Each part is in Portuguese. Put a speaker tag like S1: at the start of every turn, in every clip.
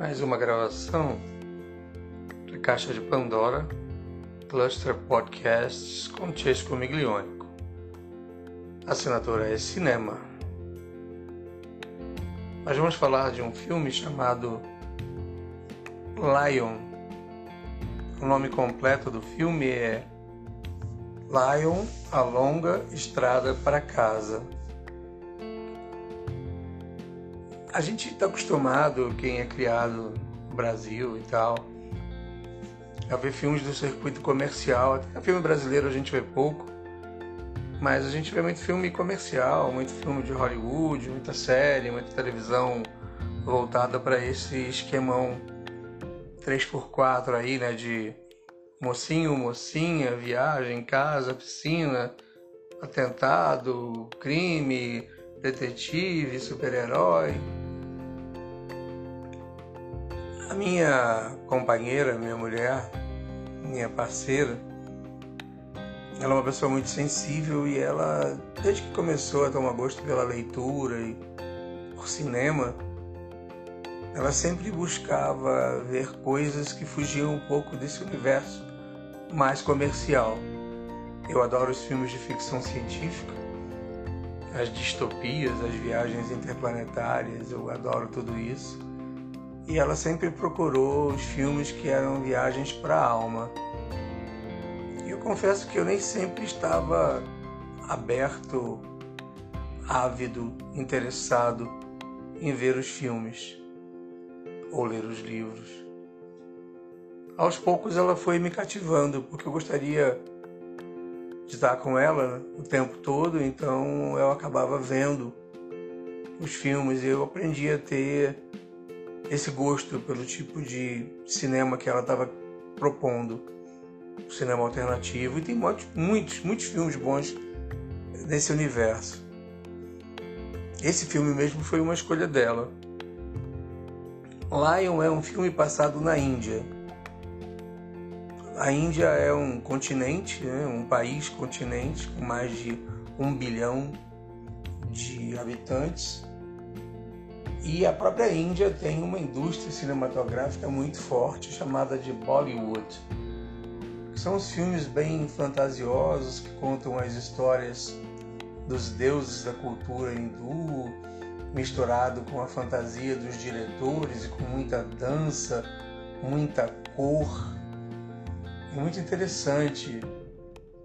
S1: mais uma gravação da Caixa de Pandora, Cluster Podcasts com Chesco Miglionico. A assinatura é Cinema. Nós vamos falar de um filme chamado Lion. O nome completo do filme é Lion, a longa estrada para casa. A gente está acostumado, quem é criado no Brasil e tal, a ver filmes do circuito comercial. Até filme brasileiro a gente vê pouco, mas a gente vê muito filme comercial, muito filme de Hollywood, muita série, muita televisão voltada para esse esquemão 3x4 aí, né? De mocinho, mocinha, viagem, casa, piscina, atentado, crime, detetive, super-herói. A minha companheira, minha mulher, minha parceira, ela é uma pessoa muito sensível e ela, desde que começou a tomar gosto pela leitura e por cinema, ela sempre buscava ver coisas que fugiam um pouco desse universo mais comercial. Eu adoro os filmes de ficção científica, as distopias, as viagens interplanetárias, eu adoro tudo isso e ela sempre procurou os filmes que eram viagens para a alma. E eu confesso que eu nem sempre estava aberto, ávido, interessado em ver os filmes ou ler os livros. Aos poucos ela foi me cativando, porque eu gostaria de estar com ela o tempo todo, então eu acabava vendo os filmes e eu aprendi a ter esse gosto pelo tipo de cinema que ela estava propondo, cinema alternativo, e tem muitos, muitos, muitos filmes bons nesse universo. Esse filme mesmo foi uma escolha dela. Lion é um filme passado na Índia. A Índia é um continente, né, um país continente com mais de um bilhão de habitantes e a própria Índia tem uma indústria cinematográfica muito forte chamada de Bollywood, são os filmes bem fantasiosos que contam as histórias dos deuses da cultura hindu, misturado com a fantasia dos diretores e com muita dança, muita cor. É muito interessante,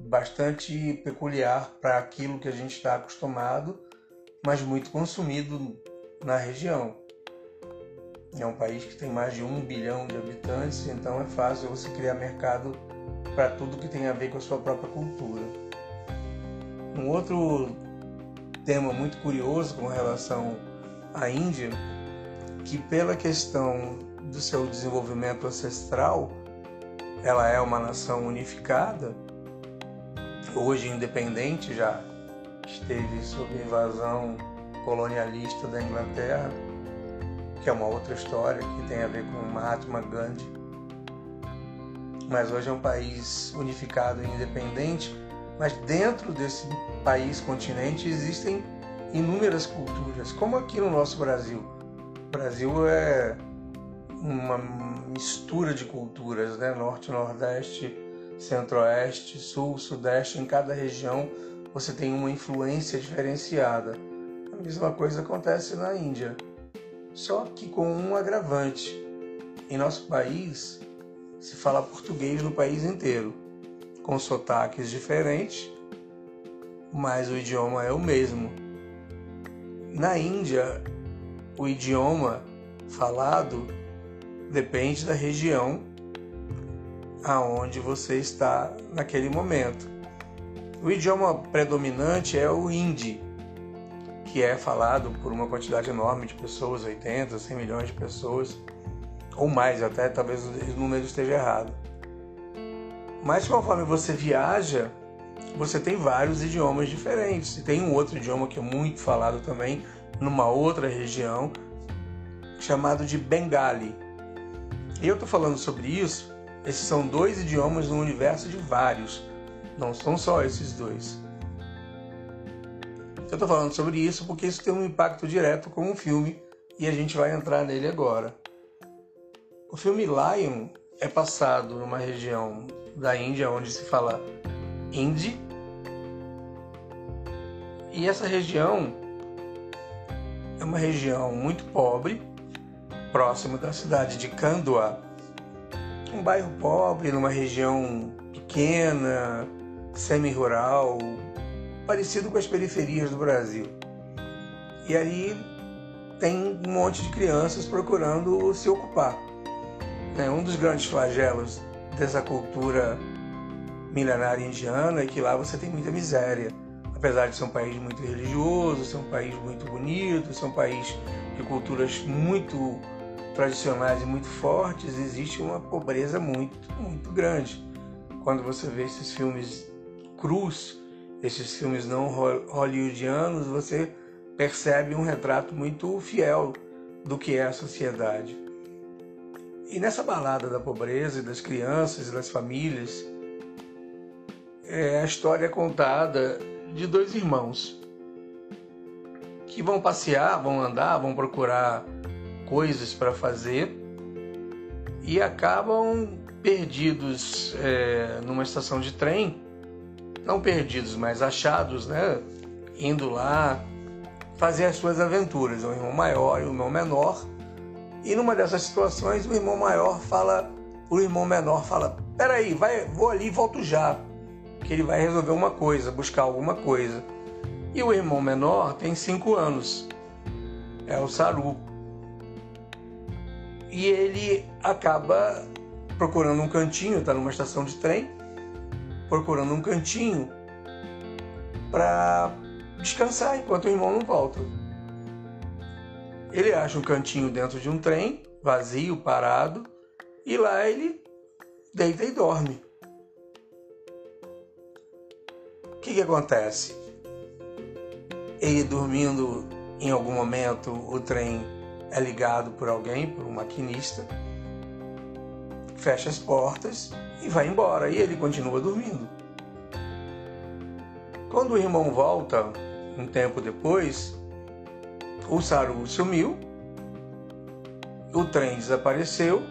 S1: bastante peculiar para aquilo que a gente está acostumado, mas muito consumido na região. É um país que tem mais de um bilhão de habitantes, então é fácil você criar mercado para tudo que tem a ver com a sua própria cultura. Um outro tema muito curioso com relação à Índia, que pela questão do seu desenvolvimento ancestral, ela é uma nação unificada, hoje independente já esteve sob invasão colonialista da Inglaterra, que é uma outra história que tem a ver com Mahatma Gandhi. Mas hoje é um país unificado e independente, mas dentro desse país continente existem inúmeras culturas, como aqui no nosso Brasil. O Brasil é uma mistura de culturas, né? Norte, Nordeste, Centro-Oeste, Sul, Sudeste, em cada região você tem uma influência diferenciada. Mesma coisa acontece na Índia, só que com um agravante. Em nosso país, se fala português no país inteiro, com sotaques diferentes, mas o idioma é o mesmo. Na Índia, o idioma falado depende da região aonde você está naquele momento. O idioma predominante é o hindi, que é falado por uma quantidade enorme de pessoas, 80, 100 milhões de pessoas, ou mais até, talvez o número esteja errado. Mas conforme você viaja, você tem vários idiomas diferentes. E tem um outro idioma que é muito falado também numa outra região, chamado de Bengali. E eu estou falando sobre isso, esses são dois idiomas no universo de vários, não são só esses dois. Eu estou falando sobre isso porque isso tem um impacto direto com o filme e a gente vai entrar nele agora. O filme Lion é passado numa região da Índia onde se fala hindi. E essa região é uma região muito pobre, próximo da cidade de Kandwa, um bairro pobre numa região pequena, semi-rural, parecido com as periferias do Brasil. E ali tem um monte de crianças procurando se ocupar. É um dos grandes flagelos dessa cultura milenária indiana é que lá você tem muita miséria. Apesar de ser um país muito religioso, ser um país muito bonito, ser um país de culturas muito tradicionais e muito fortes, existe uma pobreza muito, muito grande. Quando você vê esses filmes crus, esses filmes não hollywoodianos, você percebe um retrato muito fiel do que é a sociedade. E nessa balada da pobreza das crianças e das famílias, é a história contada de dois irmãos que vão passear, vão andar, vão procurar coisas para fazer e acabam perdidos é, numa estação de trem, não perdidos, mas achados, né? Indo lá fazer as suas aventuras, o irmão maior e o irmão menor. E numa dessas situações, o irmão maior fala, o irmão menor fala: "Peraí, vai, vou ali, volto já", que ele vai resolver uma coisa, buscar alguma coisa. E o irmão menor tem cinco anos, é o Saru. E ele acaba procurando um cantinho, está numa estação de trem, procurando um cantinho para descansar enquanto o irmão não volta. Ele acha um cantinho dentro de um trem, vazio, parado, e lá ele deita e dorme. O que, que acontece? Ele dormindo, em algum momento, o trem é ligado por alguém, por um maquinista, fecha as portas e vai embora. E ele continua dormindo. Quando o irmão volta, um tempo depois, o Saru sumiu, o trem desapareceu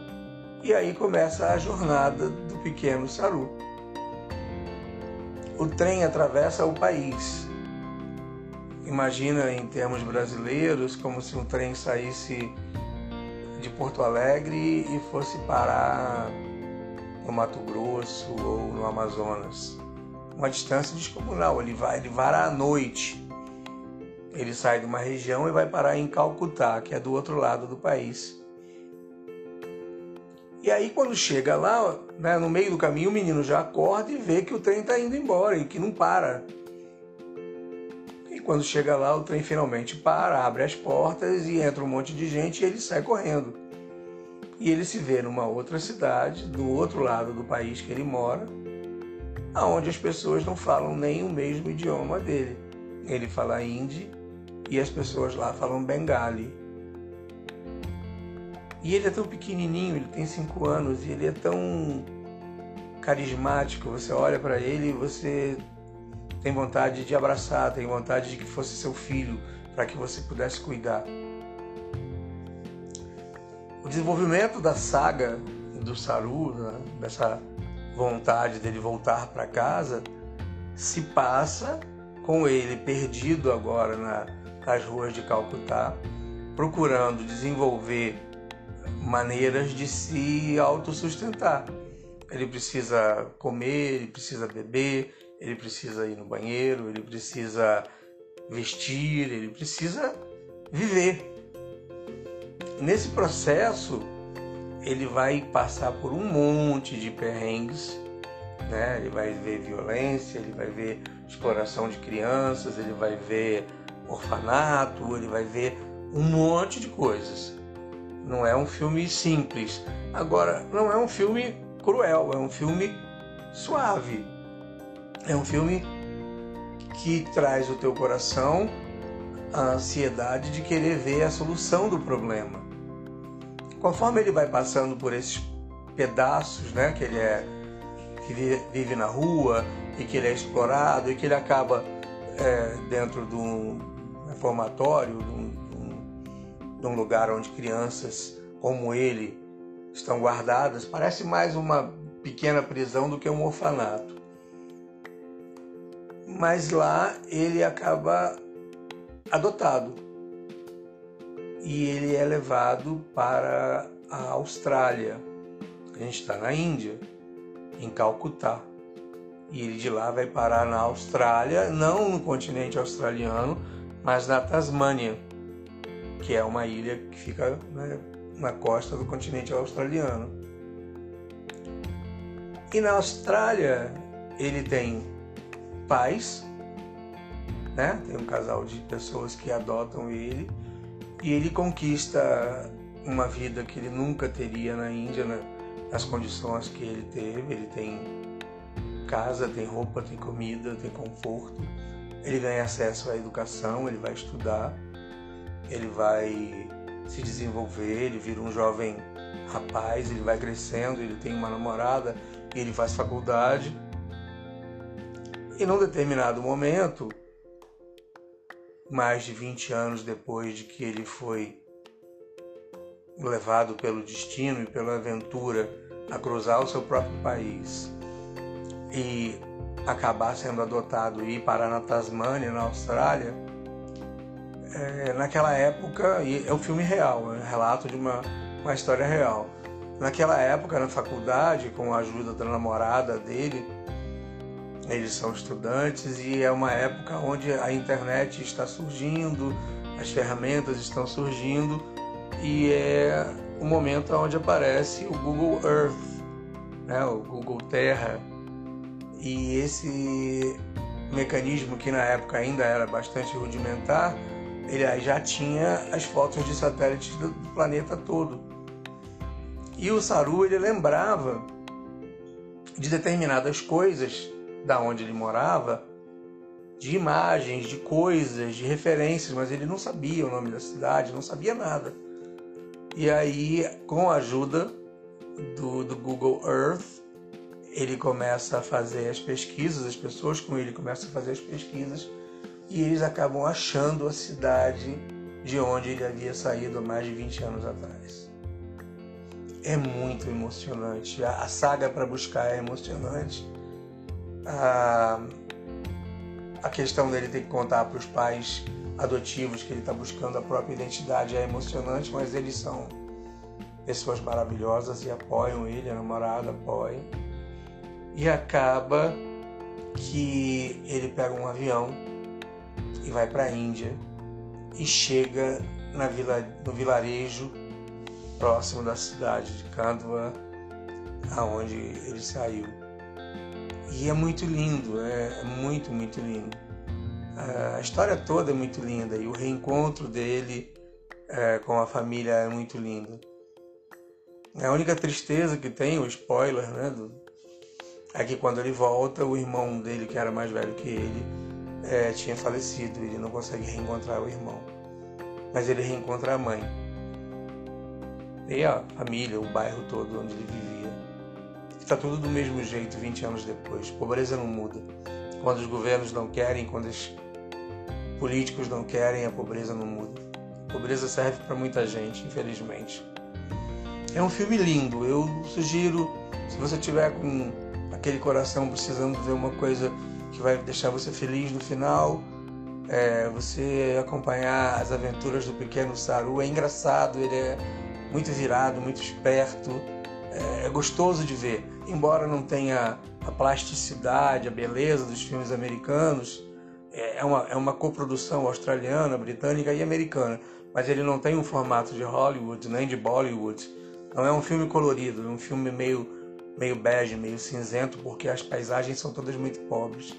S1: e aí começa a jornada do pequeno Saru. O trem atravessa o país. Imagina em termos brasileiros como se um trem saísse de Porto Alegre e fosse parar no Mato Grosso ou no Amazonas. Uma distância descomunal. Ele vai, ele vara à noite ele sai de uma região e vai parar em Calcutá, que é do outro lado do país. E aí, quando chega lá, né, no meio do caminho, o menino já acorda e vê que o trem está indo embora e que não para. Quando chega lá, o trem finalmente para, abre as portas e entra um monte de gente e ele sai correndo. E ele se vê numa outra cidade, do outro lado do país que ele mora, aonde as pessoas não falam nem o mesmo idioma dele. Ele fala hindi e as pessoas lá falam bengali. E ele é tão pequenininho, ele tem cinco anos e ele é tão carismático. Você olha para ele e você tem vontade de abraçar, tem vontade de que fosse seu filho para que você pudesse cuidar. O desenvolvimento da saga do Saru, né, dessa vontade dele voltar para casa, se passa com ele perdido agora na, nas ruas de Calcutá, procurando desenvolver maneiras de se autossustentar. Ele precisa comer, ele precisa beber, ele precisa ir no banheiro, ele precisa vestir, ele precisa viver. Nesse processo, ele vai passar por um monte de perrengues, né? Ele vai ver violência, ele vai ver exploração de crianças, ele vai ver orfanato, ele vai ver um monte de coisas. Não é um filme simples. Agora, não é um filme cruel, é um filme suave. É um filme que traz o teu coração a ansiedade de querer ver a solução do problema. Conforme ele vai passando por esses pedaços, né, que ele é que vive na rua e que ele é explorado e que ele acaba é, dentro de um, reformatório, de um, de um lugar onde crianças como ele estão guardadas. Parece mais uma pequena prisão do que um orfanato. Mas lá ele acaba adotado e ele é levado para a Austrália. A gente está na Índia, em Calcutá. E ele de lá vai parar na Austrália, não no continente australiano, mas na Tasmânia, que é uma ilha que fica né, na costa do continente australiano. E na Austrália ele tem pais, né? tem um casal de pessoas que adotam ele, e ele conquista uma vida que ele nunca teria na Índia, né? nas condições que ele teve. Ele tem casa, tem roupa, tem comida, tem conforto. Ele ganha acesso à educação, ele vai estudar, ele vai se desenvolver, ele vira um jovem rapaz, ele vai crescendo, ele tem uma namorada, ele faz faculdade. E num determinado momento, mais de 20 anos depois de que ele foi levado pelo destino e pela aventura a cruzar o seu próprio país e acabar sendo adotado e ir parar na Tasmânia, na Austrália, é, naquela época, e é um filme real, é um relato de uma, uma história real. Naquela época, na faculdade, com a ajuda da namorada dele, eles são estudantes e é uma época onde a internet está surgindo, as ferramentas estão surgindo e é o momento onde aparece o Google Earth, né, o Google Terra. E esse mecanismo que na época ainda era bastante rudimentar, ele já tinha as fotos de satélites do planeta todo. E o Saru ele lembrava de determinadas coisas da onde ele morava, de imagens, de coisas, de referências, mas ele não sabia o nome da cidade, não sabia nada. E aí, com a ajuda do, do Google Earth, ele começa a fazer as pesquisas, as pessoas com ele começam a fazer as pesquisas e eles acabam achando a cidade de onde ele havia saído há mais de 20 anos atrás. É muito emocionante. A, a saga para buscar é emocionante. A, a questão dele ter que contar para os pais adotivos que ele está buscando a própria identidade é emocionante, mas eles são pessoas maravilhosas e apoiam ele, a namorada apoia. E acaba que ele pega um avião e vai para a Índia e chega na vila, no vilarejo próximo da cidade de Kandwa, aonde ele saiu. E é muito lindo, é, muito, muito lindo. A história toda é muito linda e o reencontro dele é, com a família é muito lindo. A única tristeza que tem, o spoiler, né, do, é que quando ele volta, o irmão dele, que era mais velho que ele, é, tinha falecido. Ele não consegue reencontrar o irmão. Mas ele reencontra a mãe. E a família, o bairro todo onde ele vivia. Está tudo do mesmo jeito 20 anos depois. Pobreza não muda. Quando os governos não querem, quando os políticos não querem, a pobreza não muda. A pobreza serve para muita gente, infelizmente. É um filme lindo. Eu sugiro, se você tiver com aquele coração precisando ver uma coisa que vai deixar você feliz no final, é, você acompanhar as aventuras do pequeno Saru. É engraçado, ele é muito virado, muito esperto, é, gostoso de ver. Embora não tenha a plasticidade, a beleza dos filmes americanos, é, é uma, é uma coprodução australiana, britânica e americana, mas ele não tem um formato de Hollywood nem de Bollywood. Não é um filme colorido, é um filme meio, meio bege, meio cinzento, porque as paisagens são todas muito pobres.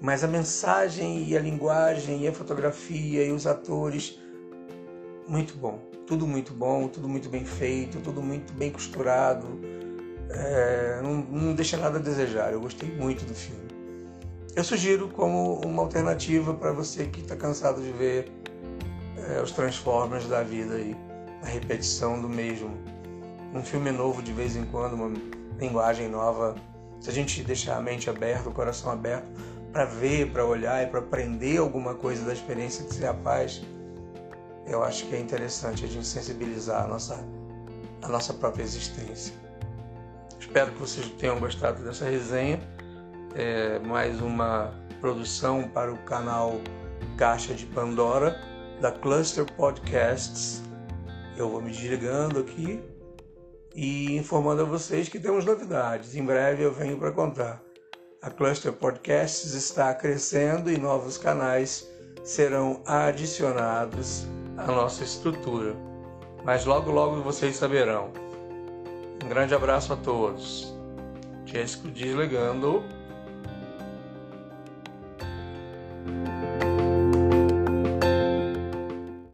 S1: Mas a mensagem e a linguagem e a fotografia e os atores, muito bom. Tudo muito bom, tudo muito bem feito, tudo muito bem costurado. É, não, não deixa nada a desejar. Eu gostei muito do filme. Eu sugiro como uma alternativa para você que está cansado de ver é, os Transformers da vida aí, a repetição do mesmo. Um filme novo de vez em quando, uma linguagem nova. Se a gente deixar a mente aberta, o coração aberto, para ver, para olhar e para aprender alguma coisa da experiência de ser rapaz, eu acho que é interessante a gente sensibilizar a nossa a nossa própria existência. Espero que vocês tenham gostado dessa resenha. É mais uma produção para o canal Caixa de Pandora da Cluster Podcasts. Eu vou me desligando aqui e informando a vocês que temos novidades. Em breve eu venho para contar. A Cluster Podcasts está crescendo e novos canais serão adicionados à nossa estrutura. Mas logo logo vocês saberão. Um grande abraço a todos. Jéssico desligando.